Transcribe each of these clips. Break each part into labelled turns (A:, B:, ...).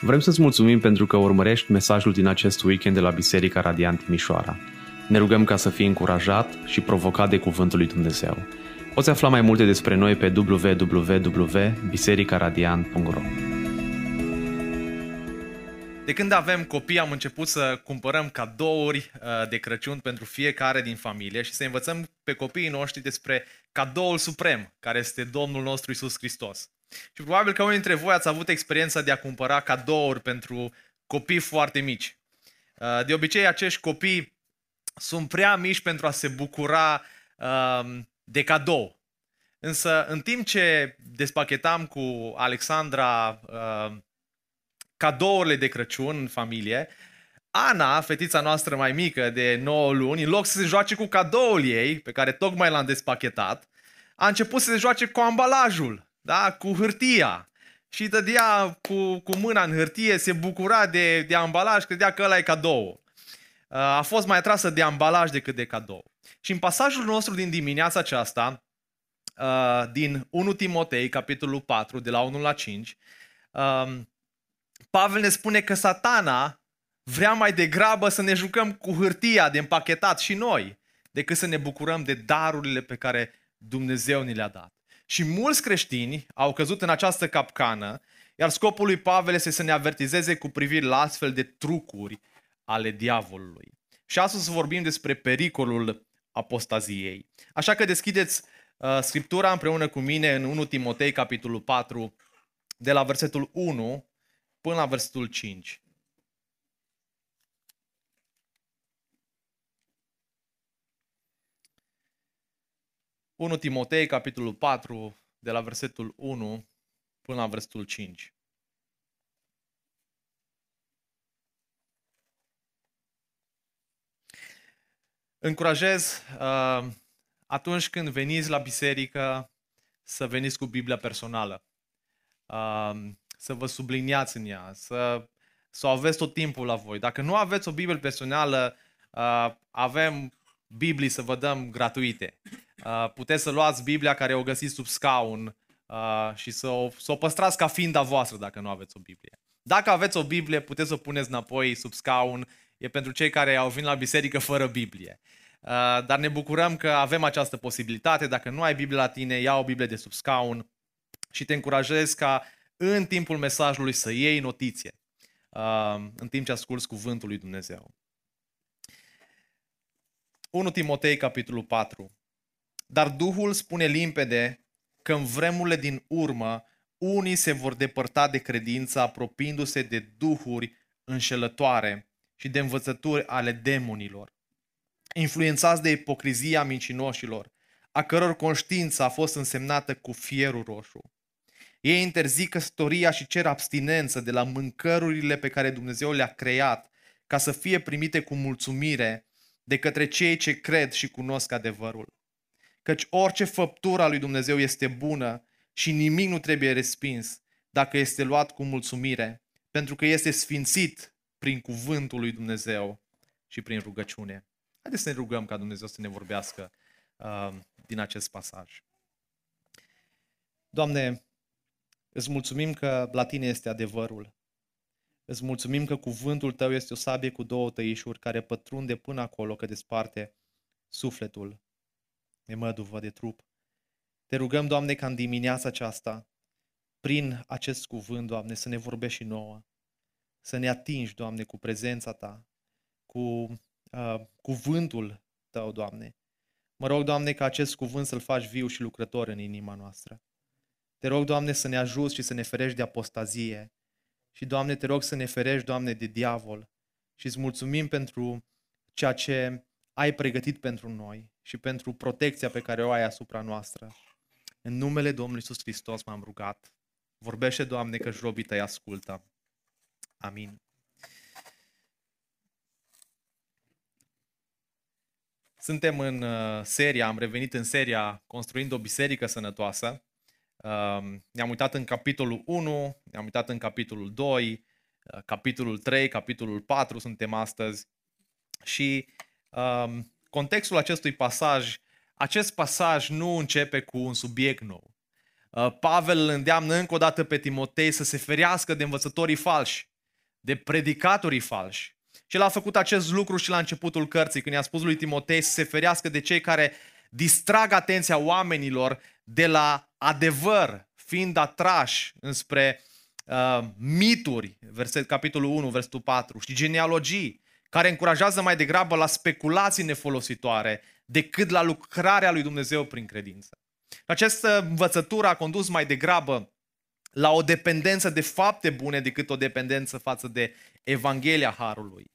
A: Vrem să-ți mulțumim pentru că urmărești mesajul din acest weekend de la Biserica Radiant Timișoara. Ne rugăm ca să fii încurajat și provocat de Cuvântul lui Dumnezeu. Poți afla mai multe despre noi pe www.bisericaradiant.ro
B: De când avem copii am început să cumpărăm cadouri uh, de Crăciun pentru fiecare din familie și să învățăm pe copiii noștri despre cadoul suprem, care este Domnul nostru Isus Hristos. Și probabil că unii dintre voi ați avut experiența de a cumpăra cadouri pentru copii foarte mici. Uh, de obicei, acești copii sunt prea mici pentru a se bucura um, de cadou. Însă, în timp ce despachetam cu Alexandra uh, cadourile de Crăciun în familie, Ana, fetița noastră mai mică de 9 luni, în loc să se joace cu cadoul ei, pe care tocmai l-am despachetat, a început să se joace cu ambalajul da? cu hârtia. Și dădea cu, cu mâna în hârtie, se bucura de, de ambalaj, credea că ăla e cadou. Uh, a fost mai atrasă de ambalaj decât de cadou. Și în pasajul nostru din dimineața aceasta, uh, din 1 Timotei, capitolul 4, de la 1 la 5, um, Pavel ne spune că satana vrea mai degrabă să ne jucăm cu hârtia de împachetat și noi, decât să ne bucurăm de darurile pe care Dumnezeu ni le-a dat. Și mulți creștini au căzut în această capcană, iar scopul lui Pavel este să ne avertizeze cu privire la astfel de trucuri ale diavolului. Și astăzi să vorbim despre pericolul apostaziei. Așa că deschideți uh, Scriptura împreună cu mine în 1 Timotei, capitolul 4, de la versetul 1 până la versetul 5. 1 Timotei, capitolul 4, de la versetul 1 până la versetul 5. Încurajez uh, atunci când veniți la biserică să veniți cu Biblia personală, uh, să vă subliniați în ea, să, să o aveți tot timpul la voi. Dacă nu aveți o Biblie personală, uh, avem Biblii să vă dăm gratuite. Uh, puteți să luați Biblia care o găsiți sub scaun uh, și să o, să o păstrați ca fiind a voastră dacă nu aveți o Biblie. Dacă aveți o Biblie, puteți să o puneți înapoi sub scaun. E pentru cei care au venit la biserică fără Biblie. Uh, dar ne bucurăm că avem această posibilitate. Dacă nu ai Biblie la tine, ia o Biblie de sub scaun și te încurajez ca în timpul mesajului să iei notiție în timp ce asculți cuvântul lui Dumnezeu. 1 Timotei, capitolul 4. Dar Duhul spune limpede că în vremurile din urmă unii se vor depărta de credință apropiindu-se de duhuri înșelătoare și de învățături ale demonilor, influențați de ipocrizia mincinoșilor, a căror conștiință a fost însemnată cu fierul roșu. Ei interzic căsătoria și cer abstinență de la mâncărurile pe care Dumnezeu le-a creat ca să fie primite cu mulțumire de către cei ce cred și cunosc adevărul căci orice făptură a lui Dumnezeu este bună și nimic nu trebuie respins dacă este luat cu mulțumire, pentru că este sfințit prin cuvântul lui Dumnezeu și prin rugăciune. Haideți să ne rugăm ca Dumnezeu să ne vorbească uh, din acest pasaj. Doamne, îți mulțumim că la Tine este adevărul. Îți mulțumim că cuvântul Tău este o sabie cu două tăișuri care pătrunde până acolo că desparte sufletul nemăduvă de trup. Te rugăm, Doamne, ca în dimineața aceasta, prin acest cuvânt, Doamne, să ne vorbești și nouă, să ne atingi, Doamne, cu prezența Ta, cu uh, cuvântul Tău, Doamne. Mă rog, Doamne, ca acest cuvânt să-l faci viu și lucrător în inima noastră. Te rog, Doamne, să ne ajuți și să ne ferești de apostazie. Și, Doamne, te rog să ne ferești, Doamne, de diavol. Și îți mulțumim pentru ceea ce ai pregătit pentru noi și pentru protecția pe care o ai asupra noastră. În numele Domnului Iisus Hristos m-am rugat. Vorbește, Doamne, că robii tăi ascultă. Amin. Suntem în uh, seria, am revenit în seria Construind o biserică sănătoasă. Um, ne-am uitat în capitolul 1, ne-am uitat în capitolul 2, uh, capitolul 3, capitolul 4 suntem astăzi. Și um, contextul acestui pasaj, acest pasaj nu începe cu un subiect nou. uh, Pavel îl îndeamnă încă o dată pe Timotei să se ferească de învățătorii falși, de predicatorii falși. Și el a făcut acest lucru și la începutul cărții, când i-a spus lui Timotei să se ferească de cei care distrag atenția oamenilor de la adevăr, fiind atrași înspre uh, mituri, verset, capitolul 1, versetul 4, și genealogii, care încurajează mai degrabă la speculații nefolositoare decât la lucrarea lui Dumnezeu prin credință. Această învățătură a condus mai degrabă la o dependență de fapte bune decât o dependență față de Evanghelia Harului.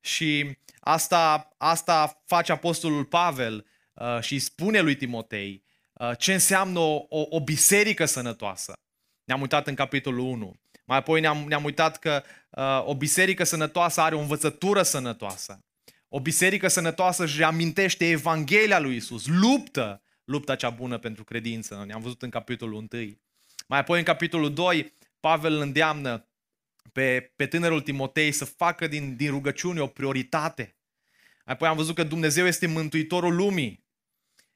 B: Și asta, asta face Apostolul Pavel uh, și spune lui Timotei uh, ce înseamnă o, o, o biserică sănătoasă. Ne-am uitat în capitolul 1. Mai apoi ne-am, ne-am uitat că uh, o biserică sănătoasă are o învățătură sănătoasă. O biserică sănătoasă își reamintește Evanghelia lui Isus, luptă lupta cea bună pentru credință. Ne-am văzut în capitolul 1. Mai apoi în capitolul 2, Pavel îl îndeamnă pe, pe tânărul Timotei să facă din, din rugăciune o prioritate. Apoi am văzut că Dumnezeu este mântuitorul lumii.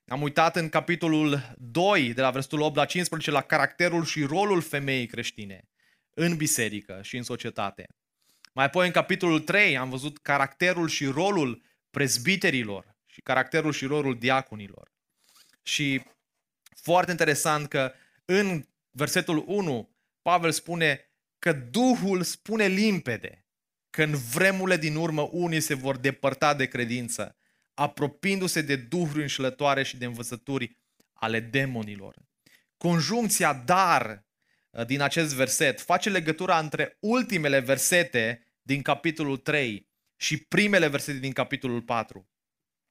B: Am uitat în capitolul 2, de la versetul 8 la 15, la caracterul și rolul femeii creștine în biserică și în societate. Mai apoi în capitolul 3 am văzut caracterul și rolul prezbiterilor și caracterul și rolul diaconilor. Și foarte interesant că în versetul 1 Pavel spune că Duhul spune limpede că în vremurile din urmă unii se vor depărta de credință, apropiindu-se de duhuri înșelătoare și de învățături ale demonilor. Conjuncția dar uh, din acest verset face legătura între ultimele versete din capitolul 3 și primele versete din capitolul 4.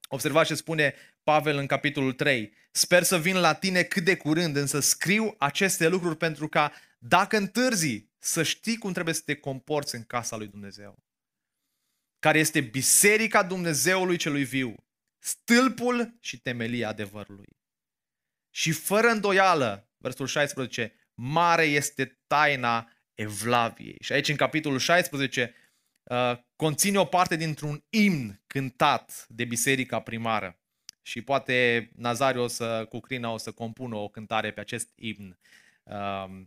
B: Observați ce spune Pavel în capitolul 3. Sper să vin la tine cât de curând, însă scriu aceste lucruri pentru ca, dacă întârzi, să știi cum trebuie să te comporți în casa lui Dumnezeu. Care este biserica Dumnezeului celui viu, stâlpul și temelia adevărului. Și fără îndoială, versul 16, mare este taina Evlaviei. Și aici în capitolul 16 uh, conține o parte dintr-un imn cântat de biserica primară. Și poate Nazario o să, cu Crina o să compună o cântare pe acest imn. Uh,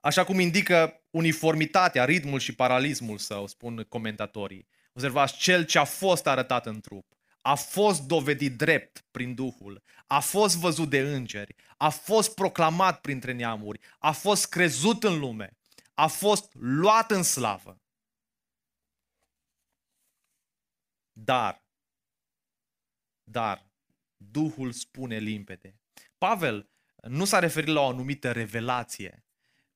B: așa cum indică uniformitatea, ritmul și paralismul său, spun comentatorii. Observați, cel ce a fost arătat în trup, a fost dovedit drept prin Duhul, a fost văzut de îngeri, a fost proclamat printre neamuri, a fost crezut în lume, a fost luat în slavă. Dar, dar, Duhul spune limpede. Pavel nu s-a referit la o anumită revelație,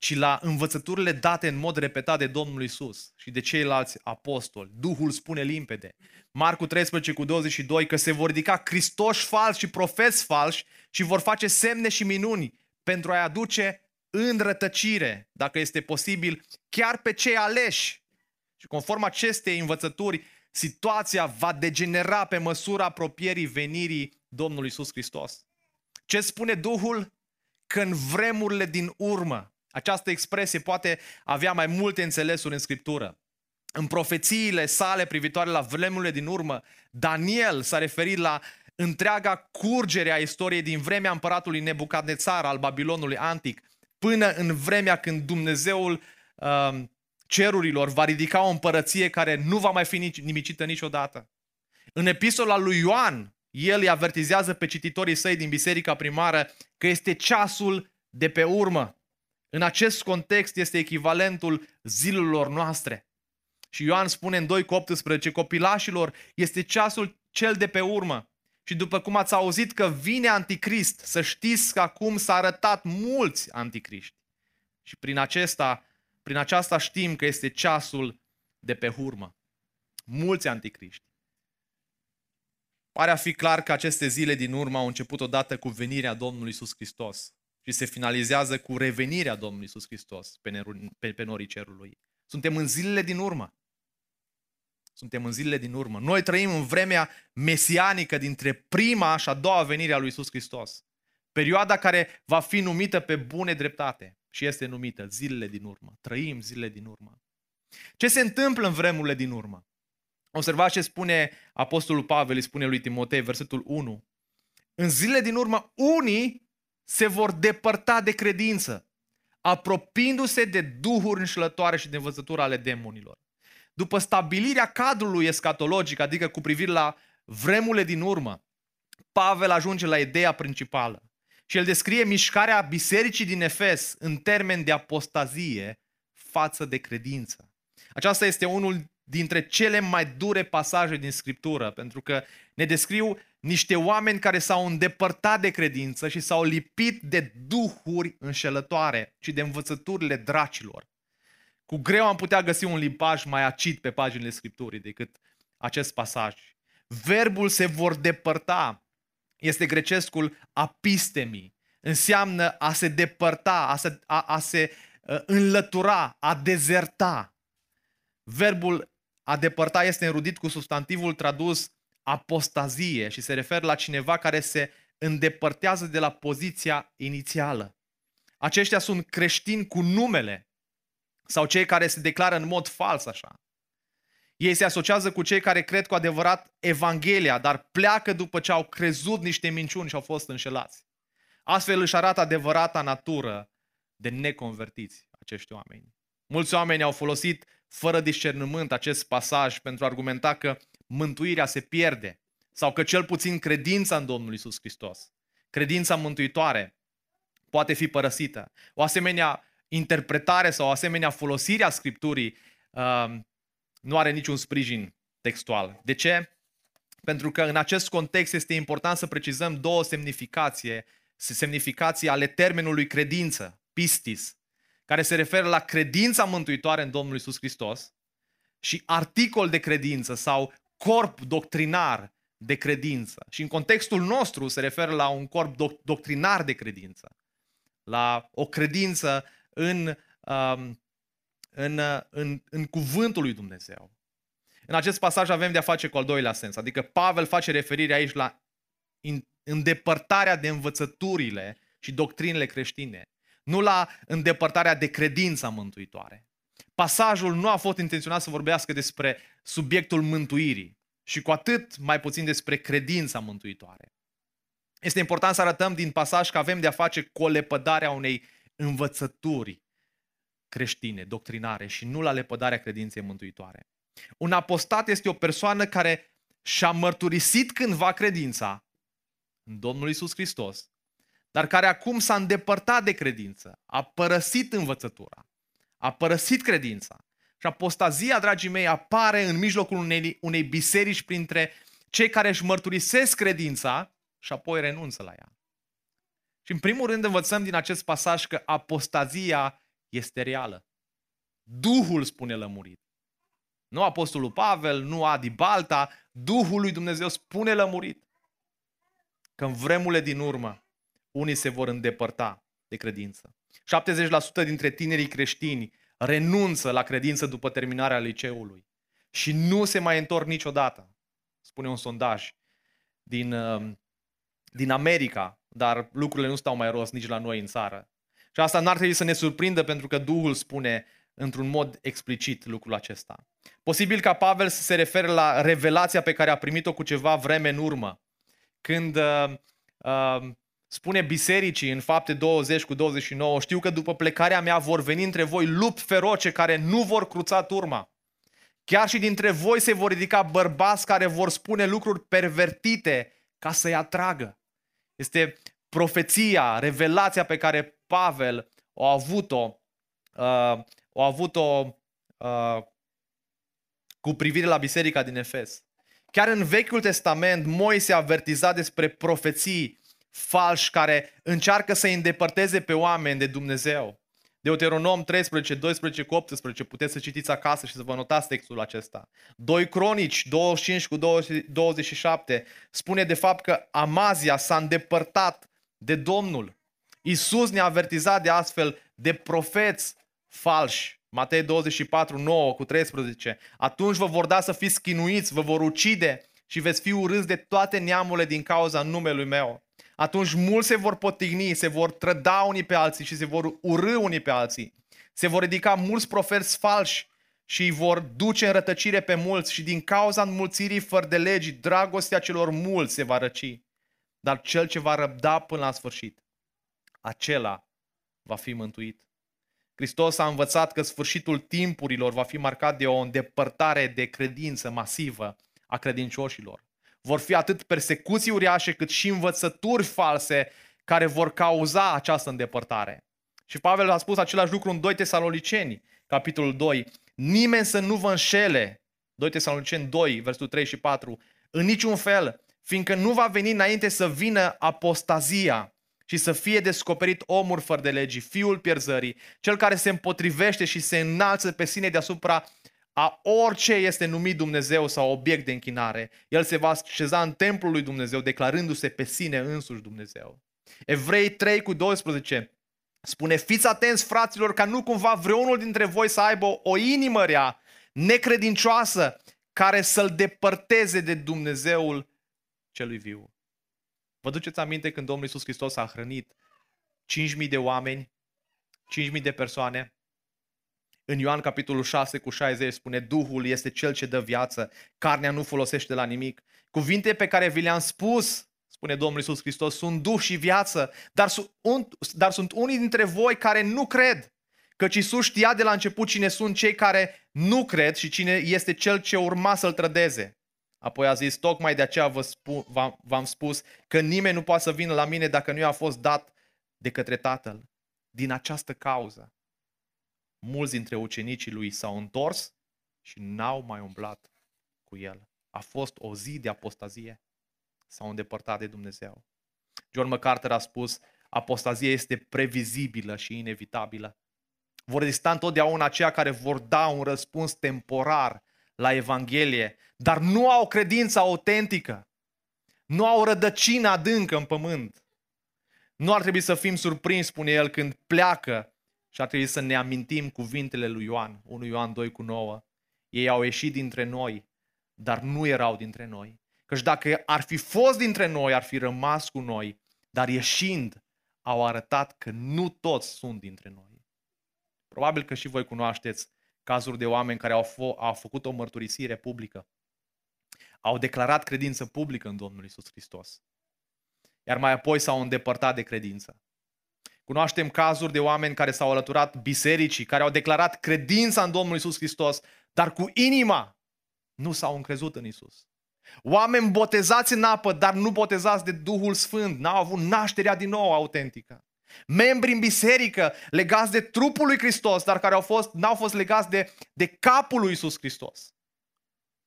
B: ci la învățăturile date în mod repetat de Domnul Isus și de ceilalți apostoli. Duhul spune limpede. Marcu 13 cu 22 că se vor ridica cristoși falși și profeți falși și vor face semne și minuni pentru a-i aduce în rătăcire, dacă este posibil, chiar pe cei aleși. Și conform acestei învățături, situația va degenera pe măsura apropierii venirii Domnului Isus Hristos. Ce spune Duhul? Că în vremurile din urmă, această expresie poate avea mai multe înțelesuri în Scriptură. În profețiile sale privitoare la vremurile din urmă, Daniel s-a referit la întreaga curgere a istoriei din vremea împăratului Nebucadnețar al Babilonului antic, până în vremea când Dumnezeul uh, cerurilor va ridica o împărăție care nu va mai fi nici, nimicită niciodată. În epistola lui Ioan, el îi avertizează pe cititorii săi din biserica primară că este ceasul de pe urmă. În acest context este echivalentul zilelor noastre. Și Ioan spune în 2 cu 18, copilașilor, este ceasul cel de pe urmă. Și după cum ați auzit că vine anticrist, să știți că acum s-a arătat mulți anticriști. Și prin acesta, prin aceasta știm că este ceasul de pe urmă. Mulți anticriști. Pare a fi clar că aceste zile din urmă au început odată cu venirea Domnului Iisus Hristos și se finalizează cu revenirea Domnului Iisus Hristos pe, nerul, pe, pe norii cerului. Suntem în zilele din urmă. Suntem în zilele din urmă. Noi trăim în vremea mesianică dintre prima și a doua venire a lui Iisus Hristos. Perioada care va fi numită pe bune dreptate și este numită zilele din urmă. Trăim zilele din urmă. Ce se întâmplă în vremurile din urmă? Observați ce spune Apostolul Pavel, îi spune lui Timotei, versetul 1. În zilele din urmă, unii se vor depărta de credință, apropiindu-se de duhuri înșelătoare și de învățătura ale demonilor. După stabilirea cadrului escatologic, adică cu privire la vremurile din urmă, Pavel ajunge la ideea principală și el descrie mișcarea bisericii din Efes în termen de apostazie față de credință. Aceasta este unul dintre cele mai dure pasaje din Scriptură, pentru că ne descriu niște oameni care s-au îndepărtat de credință și s-au lipit de duhuri înșelătoare și de învățăturile dracilor. Cu greu am putea găsi un limbaj mai acid pe paginile Scripturii decât acest pasaj. Verbul se vor depărta. Este grecescul apistemi. Înseamnă a se depărta, a se, a, a se uh, înlătura, a dezerta. Verbul a depărta este înrudit cu substantivul tradus apostazie și se referă la cineva care se îndepărtează de la poziția inițială. Aceștia sunt creștini cu numele sau cei care se declară în mod fals așa. Ei se asociază cu cei care cred cu adevărat Evanghelia, dar pleacă după ce au crezut niște minciuni și au fost înșelați. Astfel își arată adevărata natură de neconvertiți acești oameni. Mulți oameni au folosit fără discernământ acest pasaj pentru a argumenta că mântuirea se pierde sau că cel puțin credința în Domnul Isus Hristos, credința mântuitoare, poate fi părăsită. O asemenea interpretare sau o asemenea folosire a Scripturii uh, nu are niciun sprijin textual. De ce? Pentru că în acest context este important să precizăm două semnificații, semnificații ale termenului credință, pistis, care se referă la credința mântuitoare în Domnul Isus Hristos și articol de credință sau corp doctrinar de credință. Și în contextul nostru se referă la un corp doc- doctrinar de credință, la o credință în, um, în, în, în cuvântul lui Dumnezeu. În acest pasaj avem de a face cu al doilea sens, adică Pavel face referire aici la îndepărtarea de învățăturile și doctrinele creștine, nu la îndepărtarea de credința mântuitoare. Pasajul nu a fost intenționat să vorbească despre subiectul mântuirii și cu atât mai puțin despre credința mântuitoare. Este important să arătăm din pasaj că avem de a face cu o lepădare a unei învățături creștine, doctrinare și nu la lepădarea credinței mântuitoare. Un apostat este o persoană care și-a mărturisit cândva credința în Domnul Isus Hristos, dar care acum s-a îndepărtat de credință, a părăsit învățătura, a părăsit credința. Și apostazia, dragii mei, apare în mijlocul unei, unei biserici printre cei care își mărturisesc credința și apoi renunță la ea. Și în primul rând învățăm din acest pasaj că apostazia este reală. Duhul spune lămurit. Nu Apostolul Pavel, nu Adi Balta, Duhul lui Dumnezeu spune lămurit. Că în vremurile din urmă, unii se vor îndepărta de credință. 70% dintre tinerii creștini renunță la credință după terminarea liceului și nu se mai întorc niciodată. Spune un sondaj din, uh, din America, dar lucrurile nu stau mai rost nici la noi în țară. Și asta n-ar trebui să ne surprindă pentru că Duhul spune într-un mod explicit lucrul acesta. Posibil ca Pavel să se refere la revelația pe care a primit-o cu ceva vreme în urmă, când uh, uh, spune bisericii în fapte 20 cu 29, știu că după plecarea mea vor veni între voi lupi feroce care nu vor cruța turma. Chiar și dintre voi se vor ridica bărbați care vor spune lucruri pervertite ca să-i atragă. Este profeția, revelația pe care Pavel a avut-o, uh, a avut-o uh, cu privire la biserica din Efes. Chiar în Vechiul Testament, Moise a avertizat despre profeții falși care încearcă să îi îndepărteze pe oameni de Dumnezeu. Deuteronom 13, 12 cu 18, puteți să citiți acasă și să vă notați textul acesta. 2 Cronici 25 cu 27 spune de fapt că Amazia s-a îndepărtat de Domnul. Isus ne-a avertizat de astfel de profeți falși. Matei 24, 9 cu 13. Atunci vă vor da să fiți chinuiți, vă vor ucide și veți fi urâți de toate neamurile din cauza numelui meu atunci mulți se vor potigni, se vor trăda unii pe alții și se vor urâ unii pe alții. Se vor ridica mulți profeți falși și îi vor duce în rătăcire pe mulți și din cauza înmulțirii fără de legi, dragostea celor mulți se va răci. Dar cel ce va răbda până la sfârșit acela va fi mântuit. Hristos a învățat că sfârșitul timpurilor va fi marcat de o îndepărtare de credință masivă a credincioșilor. Vor fi atât persecuții uriașe cât și învățături false care vor cauza această îndepărtare. Și Pavel a spus același lucru în 2 Tesaloniceni, capitolul 2. Nimeni să nu vă înșele, 2 Tesaloniceni 2, versetul 3 și 4, în niciun fel, fiindcă nu va veni înainte să vină apostazia și să fie descoperit omul fără de legii, fiul pierzării, cel care se împotrivește și se înalță pe sine deasupra a orice este numit Dumnezeu sau obiect de închinare. El se va așeza în templul lui Dumnezeu, declarându-se pe sine însuși Dumnezeu. Evrei 3 cu 12 spune, fiți atenți fraților ca nu cumva vreunul dintre voi să aibă o inimă rea, necredincioasă, care să-l depărteze de Dumnezeul celui viu. Vă duceți aminte când Domnul Iisus Hristos a hrănit 5.000 de oameni, 5.000 de persoane? În Ioan capitolul 6 cu 60 spune Duhul este cel ce dă viață, carnea nu folosește la nimic. Cuvinte pe care vi le-am spus, spune Domnul Iisus Hristos, sunt Duh și viață, dar sunt, un, dar sunt unii dintre voi care nu cred. Căci Iisus știa de la început cine sunt cei care nu cred și cine este cel ce urma să-l trădeze. Apoi a zis, tocmai de aceea vă spu- v-am spus că nimeni nu poate să vină la mine dacă nu i-a fost dat de către Tatăl. Din această cauză, mulți dintre ucenicii lui s-au întors și n-au mai umblat cu el. A fost o zi de apostazie. S-au îndepărtat de Dumnezeu. John MacArthur a spus, apostazia este previzibilă și inevitabilă. Vor exista întotdeauna aceia care vor da un răspuns temporar la Evanghelie, dar nu au credință autentică. Nu au rădăcină adâncă în pământ. Nu ar trebui să fim surprinși, spune el, când pleacă și ar trebui să ne amintim cuvintele lui Ioan, 1 Ioan 2 cu 9. Ei au ieșit dintre noi, dar nu erau dintre noi. Căci dacă ar fi fost dintre noi, ar fi rămas cu noi, dar ieșind, au arătat că nu toți sunt dintre noi. Probabil că și voi cunoașteți cazuri de oameni care au, f- au făcut o mărturisire publică, au declarat credință publică în Domnul Isus Hristos, iar mai apoi s-au îndepărtat de credință. Cunoaștem cazuri de oameni care s-au alăturat bisericii, care au declarat credința în Domnul Isus Hristos, dar cu inima nu s-au încrezut în Isus. Oameni botezați în apă, dar nu botezați de Duhul Sfânt, n-au avut nașterea din nou autentică membri în biserică legați de trupul lui Hristos, dar care au fost, n-au fost legați de, de capul lui Isus Hristos.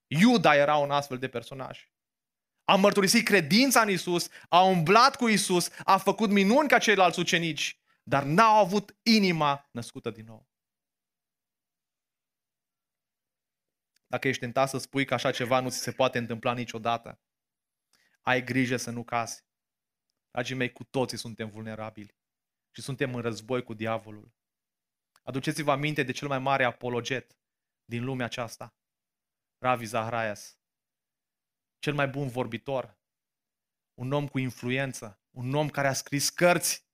B: Iuda era un astfel de personaj. A mărturisit credința în Isus, a umblat cu Isus, a făcut minuni ca ceilalți ucenici, dar n-au avut inima născută din nou. Dacă ești tentat să spui că așa ceva nu ți se poate întâmpla niciodată, ai grijă să nu cazi. Dragii mei, cu toții suntem vulnerabili și suntem în război cu diavolul. Aduceți-vă aminte de cel mai mare apologet din lumea aceasta, Ravi Zahrajas, cel mai bun vorbitor, un om cu influență, un om care a scris cărți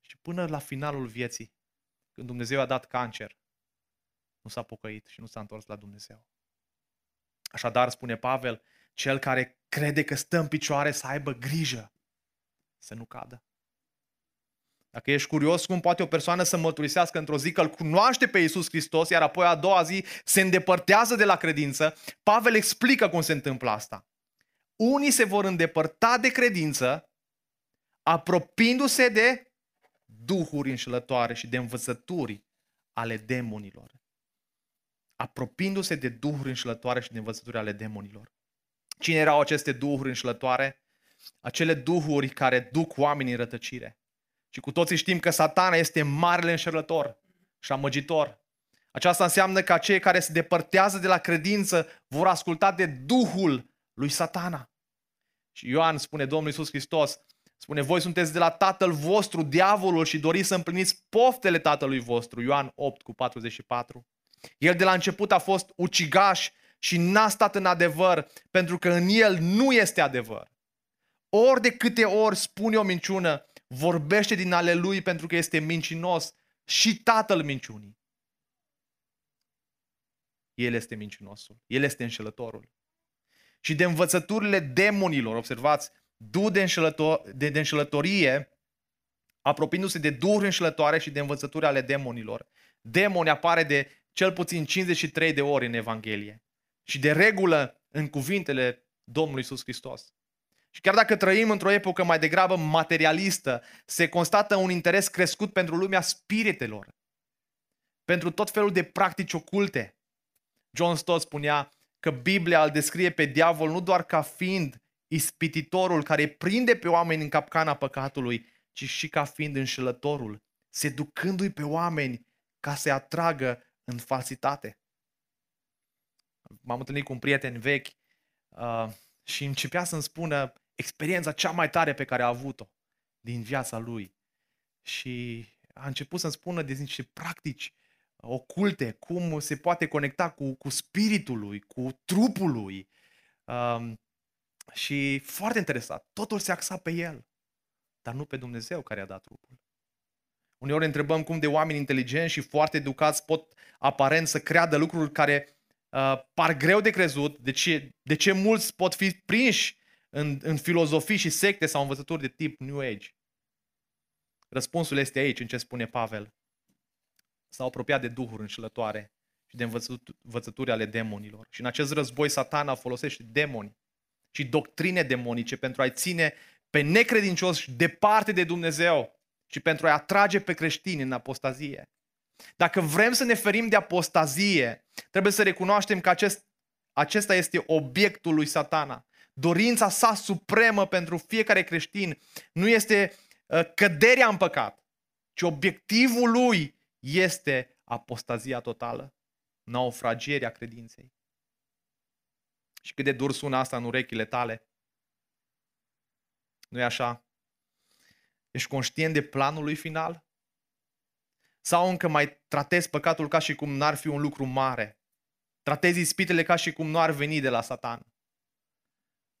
B: și până la finalul vieții, când Dumnezeu a dat cancer, nu s-a pocăit și nu s-a întors la Dumnezeu. Așadar, spune Pavel, cel care crede că stă în picioare să aibă grijă să nu cadă. Dacă ești curios cum poate o persoană să mărturisească într-o zi că îl cunoaște pe Iisus Hristos, iar apoi a doua zi se îndepărtează de la credință, Pavel explică cum se întâmplă asta. Unii se vor îndepărta de credință, apropiindu-se de duhuri înșelătoare și de învățături ale demonilor. Apropiindu-se de duhuri înșelătoare și de învățături ale demonilor. Cine erau aceste duhuri înșelătoare? Acele duhuri care duc oamenii în rătăcire și cu toții știm că satana este marele înșelător și amăgitor. Aceasta înseamnă că cei care se depărtează de la credință vor asculta de Duhul lui satana. Și Ioan spune, Domnul Iisus Hristos, spune, voi sunteți de la tatăl vostru, diavolul, și doriți să împliniți poftele tatălui vostru. Ioan 8 cu 44. El de la început a fost ucigaș și n-a stat în adevăr, pentru că în el nu este adevăr. Ori de câte ori spune o minciună, vorbește din ale lui pentru că este mincinos și tatăl minciunii. El este mincinosul, el este înșelătorul. Și de învățăturile demonilor, observați, du de, înșelător, de, de înșelătorie apropiindu-se de duhuri înșelătoare și de învățături ale demonilor. Demoni apare de cel puțin 53 de ori în Evanghelie și de regulă în cuvintele Domnului Iisus Hristos. Și chiar dacă trăim într-o epocă mai degrabă materialistă, se constată un interes crescut pentru lumea spiritelor, pentru tot felul de practici oculte. John Stott spunea că Biblia îl descrie pe diavol nu doar ca fiind ispititorul care prinde pe oameni în capcana păcatului, ci și ca fiind înșelătorul, seducându-i pe oameni ca să-i atragă în falsitate. M-am întâlnit cu un prieten vechi uh, și începea să-mi spună experiența cea mai tare pe care a avut-o din viața lui. Și a început să-mi spună de niște practici oculte, cum se poate conecta cu, cu spiritul lui, cu trupul lui. Um, și foarte interesat, totul se axa pe el, dar nu pe Dumnezeu care a dat trupul. Uneori întrebăm cum de oameni inteligenți și foarte educați pot aparent să creadă lucruri care uh, par greu de crezut, de ce, de ce mulți pot fi prinși în, în filozofii și secte sau învățături de tip New Age. Răspunsul este aici, în ce spune Pavel. S-au apropiat de duhuri înșelătoare și de învățături ale demonilor. Și în acest război satana folosește demoni și doctrine demonice pentru a-i ține pe necredincioși departe de Dumnezeu și pentru a-i atrage pe creștini în apostazie. Dacă vrem să ne ferim de apostazie, trebuie să recunoaștem că acest, acesta este obiectul lui satana. Dorința sa supremă pentru fiecare creștin nu este uh, căderea în păcat, ci obiectivul lui este apostazia totală, naufragierea credinței. Și cât de dur sună asta în urechile tale. nu e așa? Ești conștient de planul lui final? Sau încă mai tratezi păcatul ca și cum n-ar fi un lucru mare? Tratezi ispitele ca și cum nu ar veni de la satan?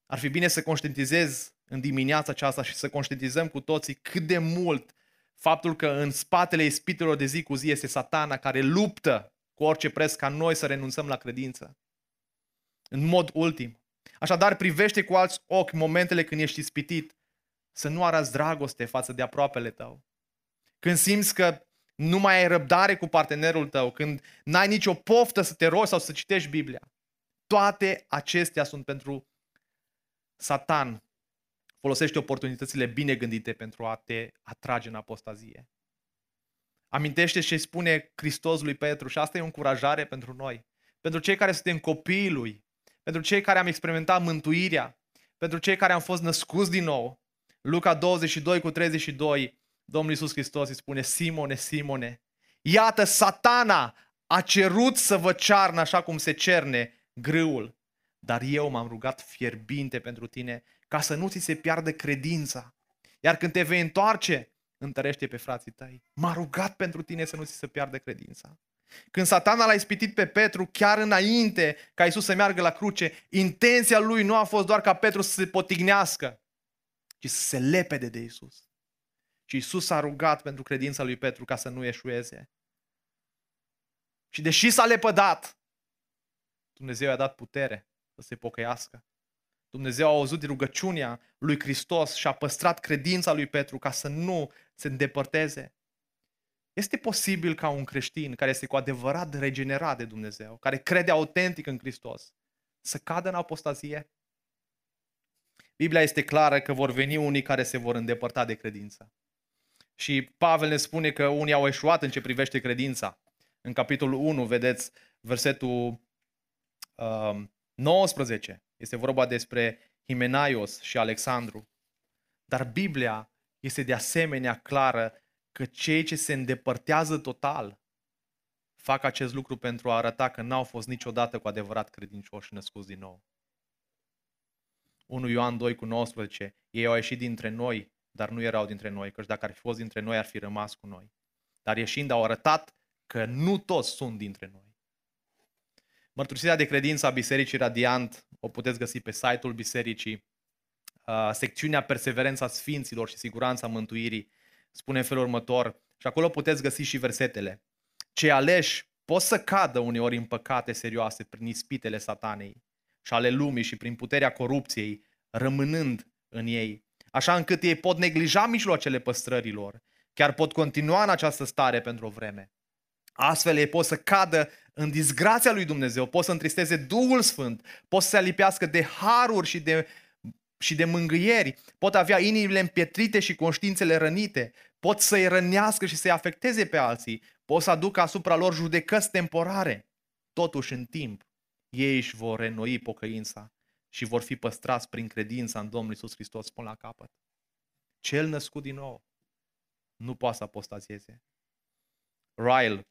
B: Ar fi bine să conștientizezi în dimineața aceasta și să conștientizăm cu toții cât de mult faptul că în spatele ispitelor de zi cu zi este satana care luptă cu orice preț ca noi să renunțăm la credință. În mod ultim. Așadar, privește cu alți ochi momentele când ești ispitit, să nu arăți dragoste față de aproapele tău. Când simți că nu mai ai răbdare cu partenerul tău, când n-ai nicio poftă să te rogi sau să citești Biblia. Toate acestea sunt pentru Satan. Folosește oportunitățile bine gândite pentru a te atrage în apostazie. Amintește ce spune Hristos lui Petru și asta e o încurajare pentru noi. Pentru cei care suntem copiii lui, pentru cei care am experimentat mântuirea, pentru cei care am fost născuți din nou. Luca 22 cu 32, Domnul Iisus Hristos îi spune, Simone, Simone, iată satana a cerut să vă cearnă așa cum se cerne grâul, dar eu m-am rugat fierbinte pentru tine ca să nu ți se piardă credința. Iar când te vei întoarce, întărește pe frații tăi. M-a rugat pentru tine să nu ți se piardă credința. Când satana l-a ispitit pe Petru chiar înainte ca Isus să meargă la cruce, intenția lui nu a fost doar ca Petru să se potignească, ci să se lepede de Isus. Și Isus a rugat pentru credința lui Petru ca să nu eșueze. Și deși s-a lepădat, Dumnezeu i-a dat putere să se pocăiască. Dumnezeu a auzit rugăciunea lui Hristos și a păstrat credința lui Petru ca să nu se îndepărteze. Este posibil ca un creștin care este cu adevărat regenerat de Dumnezeu, care crede autentic în Hristos, să cadă în apostazie? Biblia este clară că vor veni unii care se vor îndepărta de credință. Și Pavel ne spune că unii au eșuat în ce privește credința. În capitolul 1, vedeți versetul uh, 19. Este vorba despre Himenaios și Alexandru. Dar Biblia este de asemenea clară că cei ce se îndepărtează total fac acest lucru pentru a arăta că n-au fost niciodată cu adevărat credincioși născuți din nou. 1 Ioan 2 cu 19. Ei au ieșit dintre noi, dar nu erau dintre noi, căci dacă ar fi fost dintre noi, ar fi rămas cu noi. Dar ieșind au arătat că nu toți sunt dintre noi. Mărturisirea de credință a Bisericii Radiant o puteți găsi pe site-ul bisericii, secțiunea Perseverența Sfinților și Siguranța Mântuirii spune în felul următor, și acolo puteți găsi și versetele. Cei aleși pot să cadă uneori în păcate serioase prin ispitele satanei și ale lumii și prin puterea corupției, rămânând în ei, așa încât ei pot neglija mijloacele păstrărilor, chiar pot continua în această stare pentru o vreme. Astfel ei pot să cadă în disgrația lui Dumnezeu, pot să întristeze Duhul Sfânt, pot să se alipească de haruri și de, și de mângâieri, pot avea inimile împietrite și conștiințele rănite, pot să-i rănească și să-i afecteze pe alții, pot să aducă asupra lor judecăți temporare. Totuși, în timp, ei își vor renoi pocăința și vor fi păstrați prin credința în Domnul Isus Hristos până la capăt. Cel născut din nou nu poate să apostazieze. Ryle,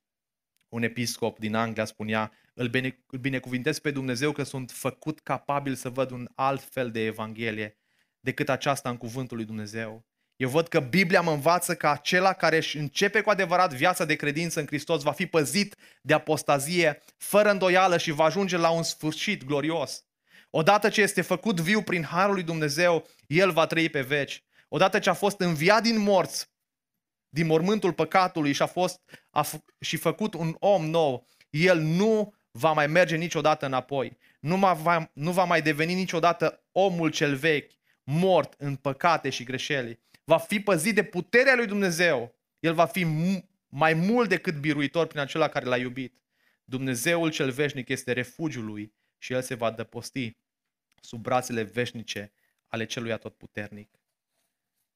B: un episcop din Anglia, spunea, îl, bine, îl binecuvintez pe Dumnezeu că sunt făcut capabil să văd un alt fel de Evanghelie decât aceasta în cuvântul lui Dumnezeu. Eu văd că Biblia mă învață că acela care își începe cu adevărat viața de credință în Hristos va fi păzit de apostazie fără îndoială și va ajunge la un sfârșit glorios. Odată ce este făcut viu prin harul lui Dumnezeu, el va trăi pe veci. Odată ce a fost înviat din morți, din mormântul păcatului și a fost a f- și făcut un om nou, el nu va mai merge niciodată înapoi. Nu, va, nu va mai deveni niciodată omul cel vechi, mort în păcate și greșeli. Va fi păzit de puterea lui Dumnezeu. El va fi mai mult decât biruitor prin acela care l-a iubit. Dumnezeul cel veșnic este refugiul lui și el se va dăposti sub brațele veșnice ale celui atotputernic.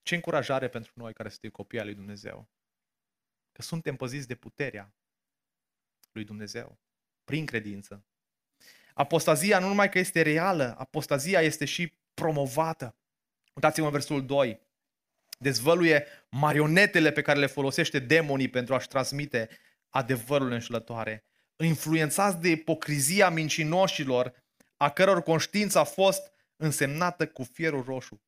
B: Ce încurajare pentru noi care suntem copii al lui Dumnezeu. Că suntem păziți de puterea lui Dumnezeu, prin credință. Apostazia nu numai că este reală, apostazia este și promovată. Uitați-mă în versul 2. Dezvăluie marionetele pe care le folosește demonii pentru a-și transmite adevărul înșelătoare. Influențați de ipocrizia mincinoșilor, a căror conștiință a fost însemnată cu fierul roșu.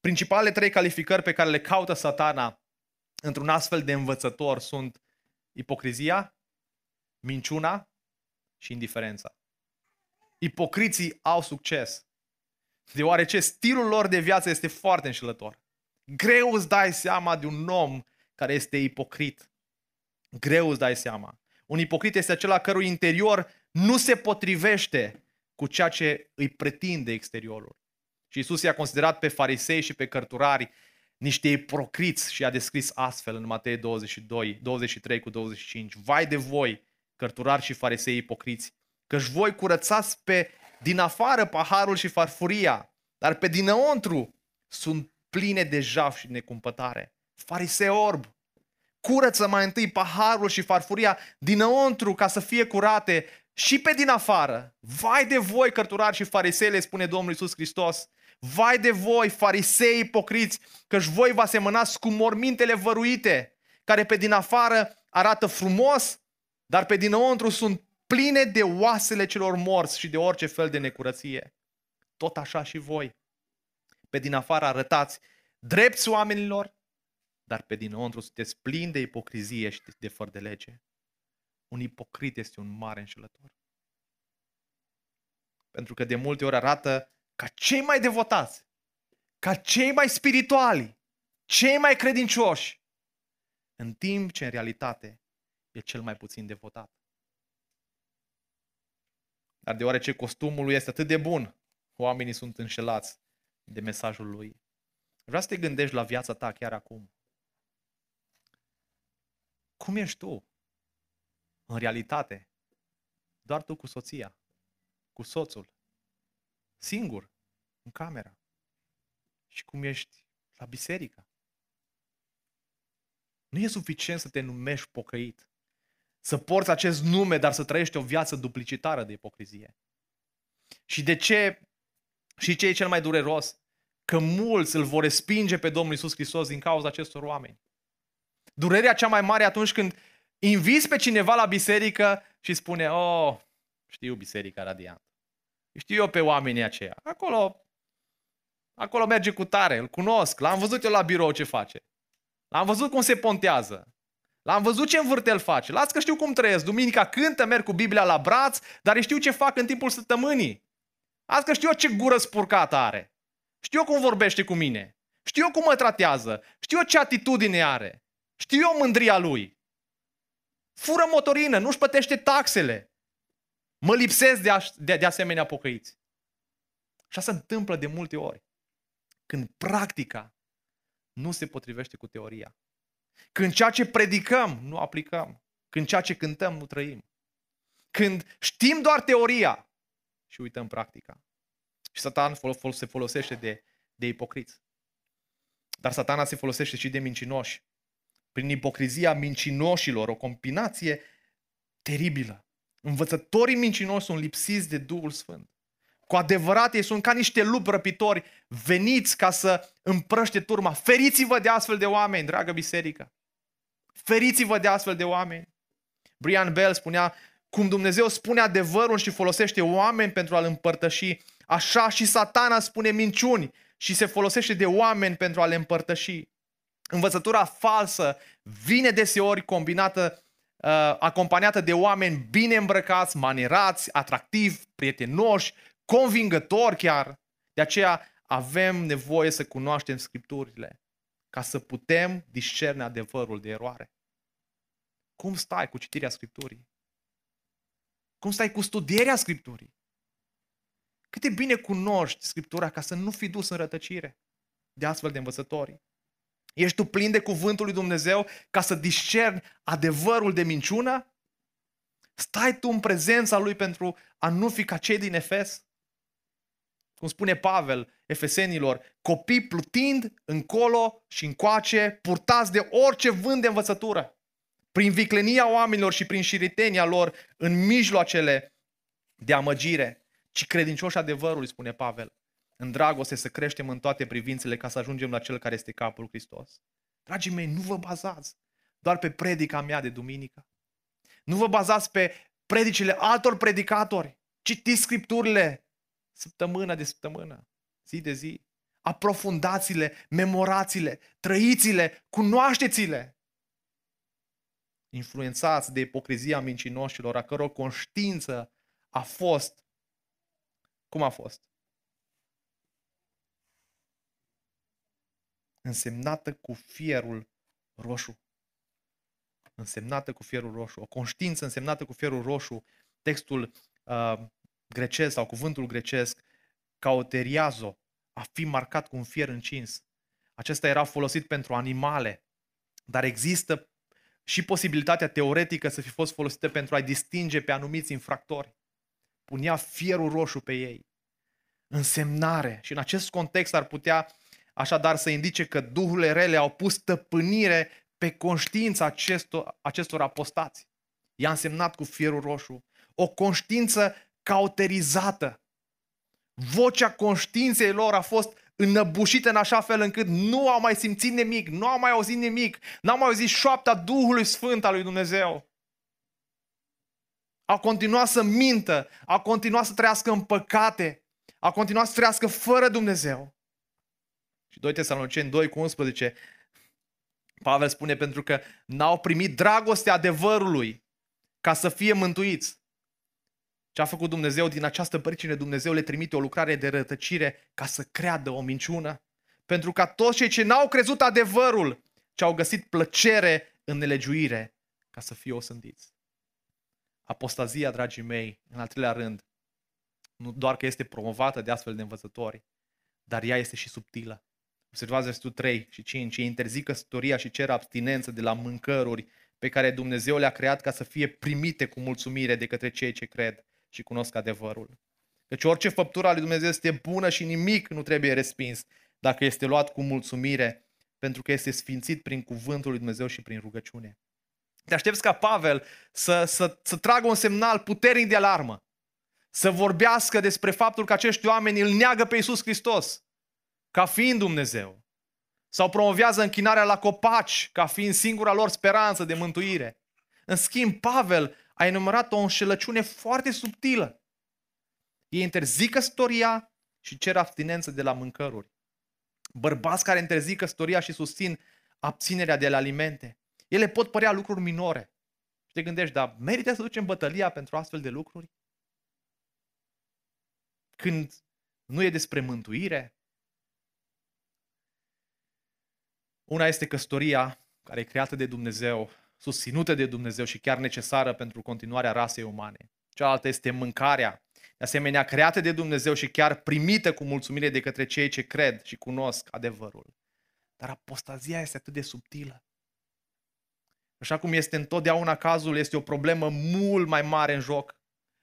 B: Principalele trei calificări pe care le caută satana într-un astfel de învățător sunt ipocrizia, minciuna și indiferența. Ipocriții au succes, deoarece stilul lor de viață este foarte înșelător. Greu îți dai seama de un om care este ipocrit. Greu îți dai seama. Un ipocrit este acela cărui interior nu se potrivește cu ceea ce îi pretinde exteriorul. Și Isus i-a considerat pe farisei și pe cărturari niște ipocriți și a descris astfel în Matei 22, 23 cu 25. Vai de voi, cărturari și farisei ipocriți, căci voi curățați pe din afară paharul și farfuria, dar pe dinăuntru sunt pline de jaf și necumpătare. Farisee orb, curăță mai întâi paharul și farfuria dinăuntru ca să fie curate și pe din afară. Vai de voi, cărturari și farisei, spune Domnul Iisus Hristos, Vai de voi, farisei ipocriți, căci voi vă asemănați cu mormintele văruite, care pe din afară arată frumos, dar pe dinăuntru sunt pline de oasele celor morți și de orice fel de necurăție. Tot așa și voi. Pe din afară arătați drepți oamenilor, dar pe dinăuntru sunteți plini de ipocrizie și de fără de lege. Un ipocrit este un mare înșelător. Pentru că de multe ori arată ca cei mai devotați, ca cei mai spirituali, cei mai credincioși, în timp ce în realitate e cel mai puțin devotat. Dar deoarece costumul lui este atât de bun, oamenii sunt înșelați de mesajul lui. Vreau să te gândești la viața ta chiar acum. Cum ești tu? În realitate, doar tu cu soția, cu soțul, singur, în camera. Și cum ești la biserică. Nu e suficient să te numești pocăit. Să porți acest nume, dar să trăiești o viață duplicitară de ipocrizie. Și de ce? Și ce e cel mai dureros? Că mulți îl vor respinge pe Domnul Isus Hristos din cauza acestor oameni. Durerea cea mai mare atunci când inviți pe cineva la biserică și spune, oh, știu biserica radiant. Știu eu pe oamenii aceia. Acolo, acolo merge cu tare, îl cunosc, l-am văzut eu la birou ce face. L-am văzut cum se pontează. L-am văzut ce învârtel face. Las că știu cum trăiesc. Duminica cântă, merg cu Biblia la braț, dar știu ce fac în timpul săptămânii. Azi că știu eu ce gură spurcată are. Știu eu cum vorbește cu mine. Știu eu cum mă tratează. Știu eu ce atitudine are. Știu eu mândria lui. Fură motorină, nu-și plătește taxele. Mă lipsesc de, a, de, de asemenea pocăiți. Și asta se întâmplă de multe ori. Când practica nu se potrivește cu teoria. Când ceea ce predicăm, nu aplicăm. Când ceea ce cântăm, nu trăim. Când știm doar teoria și uităm practica. Și satan se folosește de, de ipocriți. Dar satana se folosește și de mincinoși. Prin ipocrizia mincinoșilor, o combinație teribilă. Învățătorii mincinoși sunt lipsiți de Duhul Sfânt. Cu adevărat ei sunt ca niște lupi răpitori veniți ca să împrăște turma. Feriți-vă de astfel de oameni, dragă biserică. Feriți-vă de astfel de oameni. Brian Bell spunea, cum Dumnezeu spune adevărul și folosește oameni pentru a-l împărtăși, așa și satana spune minciuni și se folosește de oameni pentru a le împărtăși. Învățătura falsă vine deseori combinată, uh, acompaniată de oameni bine îmbrăcați, manerați, atractivi, prietenoși, convingători chiar. De aceea avem nevoie să cunoaștem Scripturile ca să putem discerne adevărul de eroare. Cum stai cu citirea Scripturii? Cum stai cu studierea Scripturii? Cât de bine cunoști Scriptura ca să nu fi dus în rătăcire de astfel de învățători? Ești tu plin de cuvântul lui Dumnezeu ca să discerni adevărul de minciună? Stai tu în prezența lui pentru a nu fi ca cei din Efes? Cum spune Pavel Efesenilor, copii plutind încolo și încoace, purtați de orice vânt de învățătură, prin viclenia oamenilor și prin șiritenia lor în mijloacele de amăgire, ci credincioși adevărului, spune Pavel, în dragoste să creștem în toate privințele ca să ajungem la cel care este capul Hristos. Dragii mei, nu vă bazați doar pe predica mea de duminică. Nu vă bazați pe predicile altor predicatori. Citiți scripturile săptămână de săptămână, zi de zi. Aprofundați-le, memorați-le, trăiți-le, cunoașteți-le. Influențați de ipocrizia mincinoșilor, a căror conștiință a fost. Cum a fost? Însemnată cu fierul roșu. Însemnată cu fierul roșu. O conștiință însemnată cu fierul roșu. Textul uh, grecesc sau cuvântul grecesc, cauteriazo, a fi marcat cu un fier încins. Acesta era folosit pentru animale, dar există și posibilitatea teoretică să fi fost folosită pentru a distinge pe anumiți infractori. Punea fierul roșu pe ei. Însemnare. Și în acest context ar putea așadar să indice că duhurile rele au pus stăpânire pe conștiința acestor, acestor apostați. I-a însemnat cu fierul roșu. O conștiință cauterizată. Vocea conștiinței lor a fost înăbușită în așa fel încât nu au mai simțit nimic, nu au mai auzit nimic, n-au mai auzit șoapta Duhului Sfânt al lui Dumnezeu. Au continuat să mintă, au continuat să trăiască în păcate, au continuat să trăiască fără Dumnezeu. Și 2 Tesaloniceni 2 cu 11, Pavel spune pentru că n-au primit dragostea adevărului ca să fie mântuiți. Ce a făcut Dumnezeu din această pricine? Dumnezeu le trimite o lucrare de rătăcire ca să creadă o minciună. Pentru ca toți cei ce n-au crezut adevărul, ce au găsit plăcere în nelegiuire, ca să fie osândiți. Apostazia, dragii mei, în al treilea rând, nu doar că este promovată de astfel de învățători, dar ea este și subtilă. Observați versetul 3 și 5. Ei interzic căsătoria și cer abstinență de la mâncăruri pe care Dumnezeu le-a creat ca să fie primite cu mulțumire de către cei ce cred și cunosc adevărul. Deci orice făptură a lui Dumnezeu este bună și nimic nu trebuie respins dacă este luat cu mulțumire, pentru că este sfințit prin cuvântul lui Dumnezeu și prin rugăciune. Te aștepți ca Pavel să, să, să tragă un semnal puternic de alarmă, să vorbească despre faptul că acești oameni îl neagă pe Iisus Hristos ca fiind Dumnezeu. Sau promovează închinarea la copaci ca fiind singura lor speranță de mântuire. În schimb, Pavel a enumerat o înșelăciune foarte subtilă. Ei interzic căsătoria și cer abstinență de la mâncăruri. Bărbați care interzic căsătoria și susțin abținerea de la alimente. Ele pot părea lucruri minore. Și te gândești, dar merită să ducem bătălia pentru astfel de lucruri? Când nu e despre mântuire? Una este căsătoria care e creată de Dumnezeu susținută de Dumnezeu și chiar necesară pentru continuarea rasei umane. Cealaltă este mâncarea, de asemenea creată de Dumnezeu și chiar primită cu mulțumire de către cei ce cred și cunosc adevărul. Dar apostazia este atât de subtilă. Așa cum este întotdeauna cazul, este o problemă mult mai mare în joc.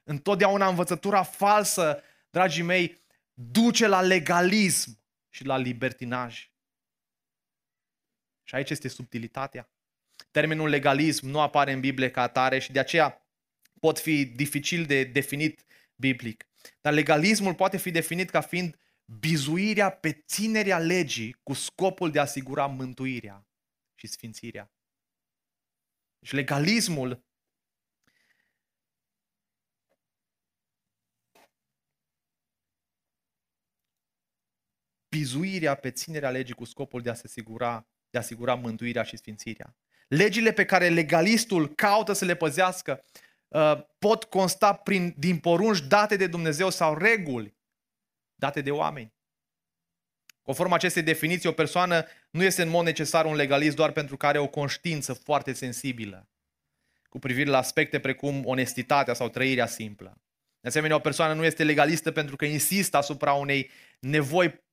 B: Întotdeauna învățătura falsă, dragii mei, duce la legalism și la libertinaj. Și aici este subtilitatea. Termenul legalism nu apare în Biblie ca atare și de aceea pot fi dificil de definit biblic. Dar legalismul poate fi definit ca fiind bizuirea pe ținerea legii cu scopul de a asigura mântuirea și sfințirea. Deci legalismul bizuirea pe ținerea legii cu scopul de a se asigura, de a asigura mântuirea și sfințirea. Legile pe care legalistul caută să le păzească uh, pot consta prin, din porunci date de Dumnezeu sau reguli date de oameni. Conform acestei definiții, o persoană nu este în mod necesar un legalist doar pentru că are o conștiință foarte sensibilă cu privire la aspecte precum onestitatea sau trăirea simplă. De asemenea, o persoană nu este legalistă pentru că insistă asupra unei nevoi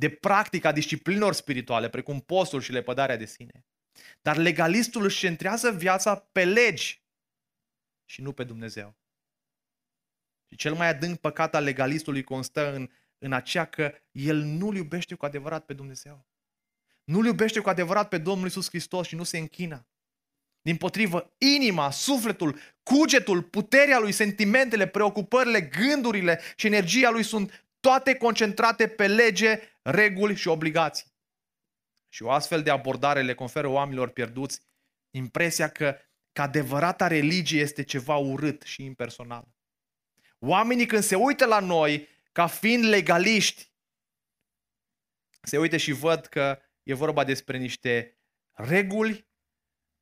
B: de practică a disciplinelor spirituale, precum postul și lepădarea de sine. Dar legalistul își centrează viața pe legi și nu pe Dumnezeu. Și cel mai adânc păcat al legalistului constă în, în aceea că el nu-L iubește cu adevărat pe Dumnezeu. Nu-L iubește cu adevărat pe Domnul Isus Hristos și nu se închină. Din potrivă, inima, sufletul, cugetul, puterea lui, sentimentele, preocupările, gândurile și energia lui sunt toate concentrate pe lege, reguli și obligații. Și o astfel de abordare le conferă oamenilor pierduți impresia că, că adevărata religie este ceva urât și impersonal. Oamenii când se uită la noi ca fiind legaliști, se uită și văd că e vorba despre niște reguli,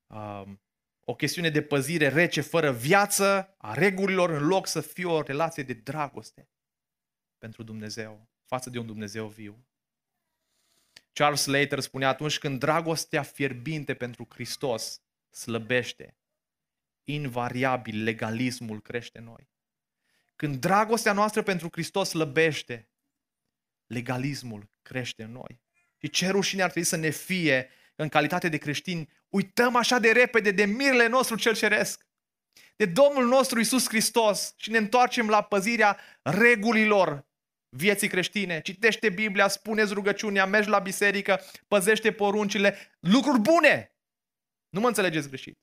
B: um, o chestiune de păzire rece, fără viață, a regulilor, în loc să fie o relație de dragoste pentru Dumnezeu, față de un Dumnezeu viu. Charles Slater spunea atunci când dragostea fierbinte pentru Hristos slăbește, invariabil legalismul crește noi. Când dragostea noastră pentru Hristos slăbește, legalismul crește în noi. Și ce rușine ar trebui să ne fie în calitate de creștini, uităm așa de repede de mirele nostru cel ceresc, de Domnul nostru Isus Hristos și ne întoarcem la păzirea regulilor vieții creștine. Citește Biblia, spuneți rugăciunea, mergi la biserică, păzește poruncile, lucruri bune! Nu mă înțelegeți greșit.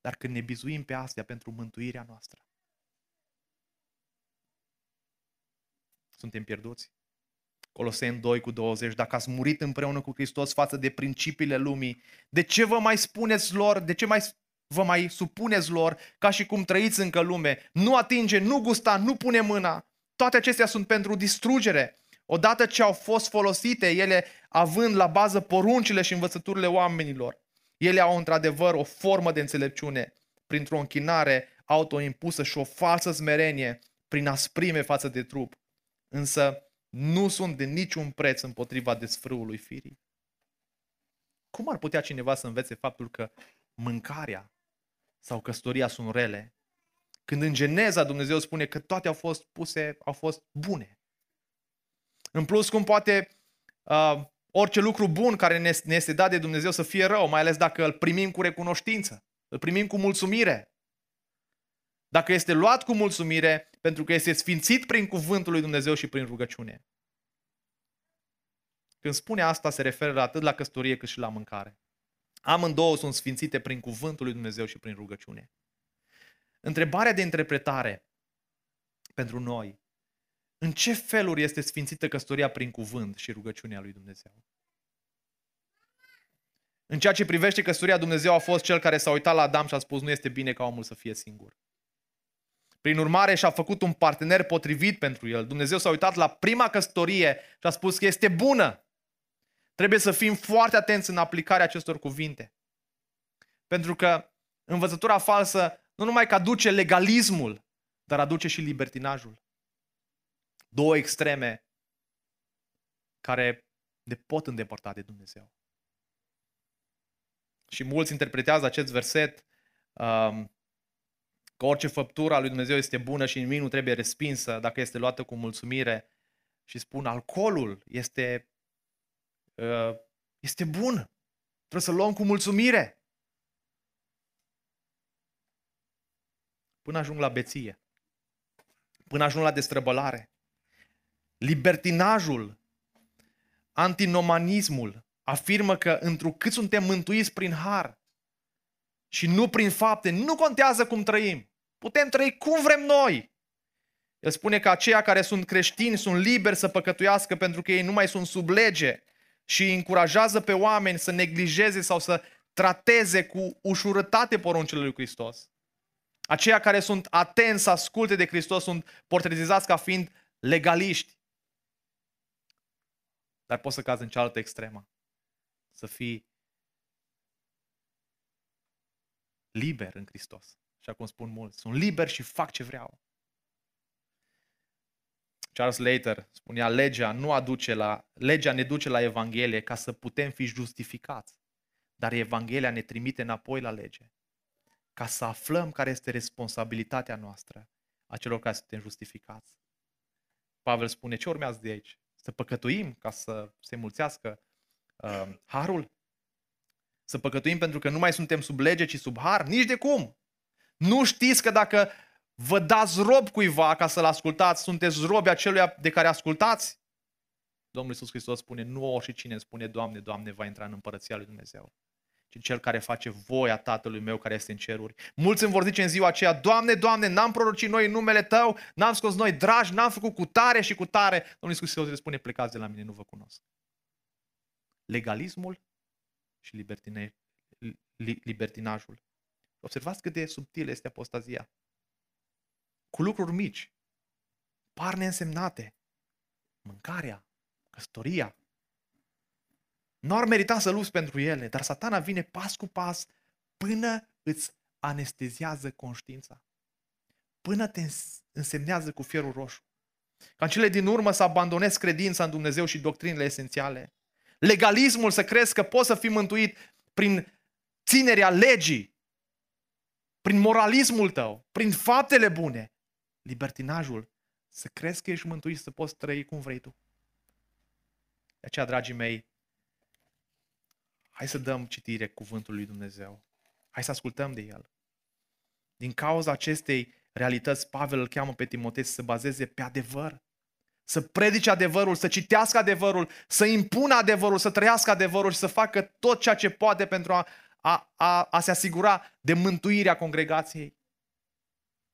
B: Dar când ne bizuim pe astea pentru mântuirea noastră, suntem pierduți. Coloseni 2 cu 20, dacă ați murit împreună cu Hristos față de principiile lumii, de ce vă mai spuneți lor, de ce mai vă mai supuneți lor ca și cum trăiți încă lume? Nu atinge, nu gusta, nu pune mâna. Toate acestea sunt pentru distrugere. Odată ce au fost folosite, ele având la bază poruncile și învățăturile oamenilor, ele au într-adevăr o formă de înțelepciune printr-o închinare autoimpusă și o falsă smerenie prin asprime față de trup. Însă nu sunt de niciun preț împotriva desfrâului firii. Cum ar putea cineva să învețe faptul că mâncarea sau căsătoria sunt rele când în Geneza Dumnezeu spune că toate au fost puse, au fost bune. În plus, cum poate uh, orice lucru bun care ne, ne este dat de Dumnezeu să fie rău, mai ales dacă îl primim cu recunoștință, îl primim cu mulțumire. Dacă este luat cu mulțumire, pentru că este sfințit prin cuvântul lui Dumnezeu și prin rugăciune. Când spune asta, se referă atât la căsătorie cât și la mâncare. Amândouă sunt sfințite prin cuvântul lui Dumnezeu și prin rugăciune. Întrebarea de interpretare pentru noi. În ce feluri este sfințită căsătoria prin cuvânt și rugăciunea lui Dumnezeu? În ceea ce privește căsătoria, Dumnezeu a fost cel care s-a uitat la Adam și a spus nu este bine ca omul să fie singur. Prin urmare și-a făcut un partener potrivit pentru el. Dumnezeu s-a uitat la prima căsătorie și a spus că este bună. Trebuie să fim foarte atenți în aplicarea acestor cuvinte. Pentru că învățătura falsă nu numai că aduce legalismul, dar aduce și libertinajul. Două extreme care ne pot îndepărta de Dumnezeu. Și mulți interpretează acest verset um, că orice făptură a lui Dumnezeu este bună și nimic nu trebuie respinsă dacă este luată cu mulțumire și spun alcoolul este, uh, este bun. Trebuie să luăm cu mulțumire. Până ajung la beție. Până ajung la destrăbălare. Libertinajul, antinomanismul afirmă că întrucât suntem mântuiți prin har și nu prin fapte, nu contează cum trăim. Putem trăi cum vrem noi. El spune că aceia care sunt creștini sunt liberi să păcătuiască pentru că ei nu mai sunt sub lege și îi încurajează pe oameni să neglijeze sau să trateze cu ușurătate poruncile lui Hristos. Aceia care sunt atenți să asculte de Hristos sunt portretizați ca fiind legaliști. Dar poți să cazi în cealaltă extremă. Să fii liber în Hristos. Așa cum spun mulți. Sunt liber și fac ce vreau. Charles Later spunea, legea nu aduce la, legea ne duce la Evanghelie ca să putem fi justificați. Dar Evanghelia ne trimite înapoi la lege ca să aflăm care este responsabilitatea noastră a celor care suntem justificați. Pavel spune, ce urmează de aici? Să păcătuim ca să se mulțească uh, harul? Să păcătuim pentru că nu mai suntem sub lege, ci sub har? Nici de cum! Nu știți că dacă vă dați rob cuiva ca să-l ascultați, sunteți robi acelui de care ascultați? Domnul Iisus Hristos spune, nu oricine spune, Doamne, Doamne, va intra în împărăția lui Dumnezeu ci cel care face voia Tatălui meu care este în ceruri. Mulți îmi vor zice în ziua aceea, Doamne, Doamne, n-am prorocit noi în numele Tău, n-am scos noi dragi, n-am făcut cu tare și cu tare. Domnul Iisus Hristos le spune, plecați de la mine, nu vă cunosc. Legalismul și libertine, libertinajul. Observați cât de subtil este apostazia. Cu lucruri mici, par neînsemnate. Mâncarea, căsătoria, nu ar merita să lupți pentru ele, dar satana vine pas cu pas până îți anesteziază conștiința. Până te însemnează cu fierul roșu. Ca în cele din urmă să abandonezi credința în Dumnezeu și doctrinele esențiale. Legalismul să crezi că poți să fii mântuit prin ținerea legii, prin moralismul tău, prin faptele bune. Libertinajul, să crezi că ești mântuit să poți trăi cum vrei tu. De aceea, dragii mei, Hai să dăm citire cuvântului lui Dumnezeu. Hai să ascultăm de el. Din cauza acestei realități, Pavel îl cheamă pe Timotei să se bazeze pe adevăr. Să predice adevărul, să citească adevărul, să impună adevărul, să trăiască adevărul și să facă tot ceea ce poate pentru a, a, a, a se asigura de mântuirea congregației.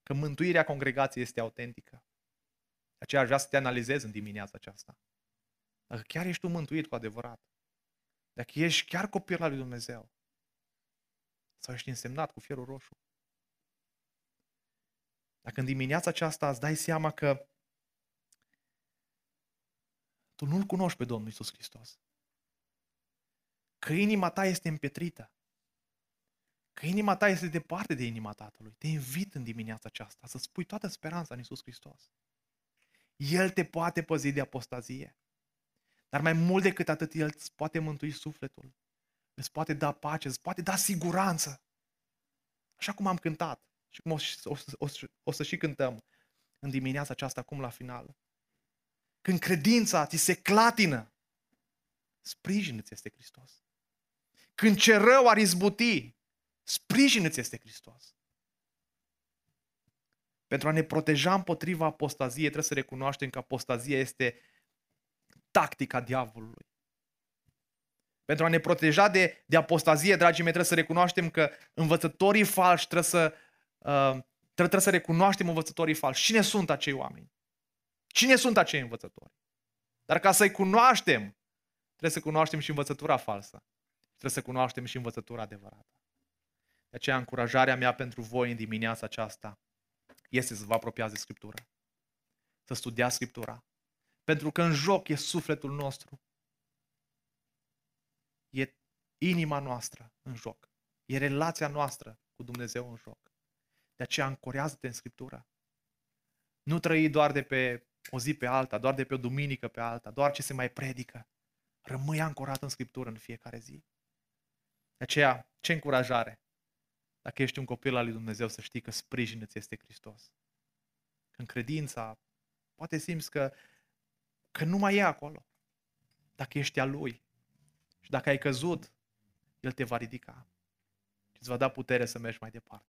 B: Că mântuirea congregației este autentică. De aceea aș vrea să te analizezi în dimineața aceasta. Dacă chiar ești tu mântuit cu adevărat. Dacă ești chiar copil al lui Dumnezeu. Sau ești însemnat cu fierul roșu. Dacă în dimineața aceasta îți dai seama că tu nu-L cunoști pe Domnul Isus Hristos. Că inima ta este împietrită. Că inima ta este departe de inima Tatălui. Te invit în dimineața aceasta să spui toată speranța în Isus Hristos. El te poate păzi de apostazie. Dar mai mult decât atât, El îți poate mântui sufletul. Îți poate da pace, îți poate da siguranță. Așa cum am cântat și cum o, o, o, o să și cântăm în dimineața aceasta, acum la final. Când credința ți se clatină, sprijină-ți este Hristos. Când ce rău ar izbuti, sprijină-ți este Hristos. Pentru a ne proteja împotriva apostaziei, trebuie să recunoaștem că apostazia este tactica diavolului. Pentru a ne proteja de, de apostazie, dragii mei, trebuie să recunoaștem că învățătorii falși trebuie să, uh, trebuie, trebuie să recunoaștem învățătorii falși. Cine sunt acei oameni? Cine sunt acei învățători? Dar ca să-i cunoaștem, trebuie să cunoaștem și învățătura falsă. Trebuie să cunoaștem și învățătura adevărată. De aceea, încurajarea mea pentru voi în dimineața aceasta este să vă apropiați de Scriptură. Să studiați Scriptura. Pentru că în joc e sufletul nostru. E inima noastră în joc. E relația noastră cu Dumnezeu în joc. De aceea ancorează-te în Scriptură. Nu trăi doar de pe o zi pe alta, doar de pe o duminică pe alta, doar ce se mai predică. Rămâi ancorat în Scriptură în fiecare zi. De aceea, ce încurajare! Dacă ești un copil al lui Dumnezeu, să știi că sprijină-ți este Hristos. În credința, poate simți că că nu mai e acolo. Dacă ești al Lui și dacă ai căzut, El te va ridica. Și îți va da putere să mergi mai departe.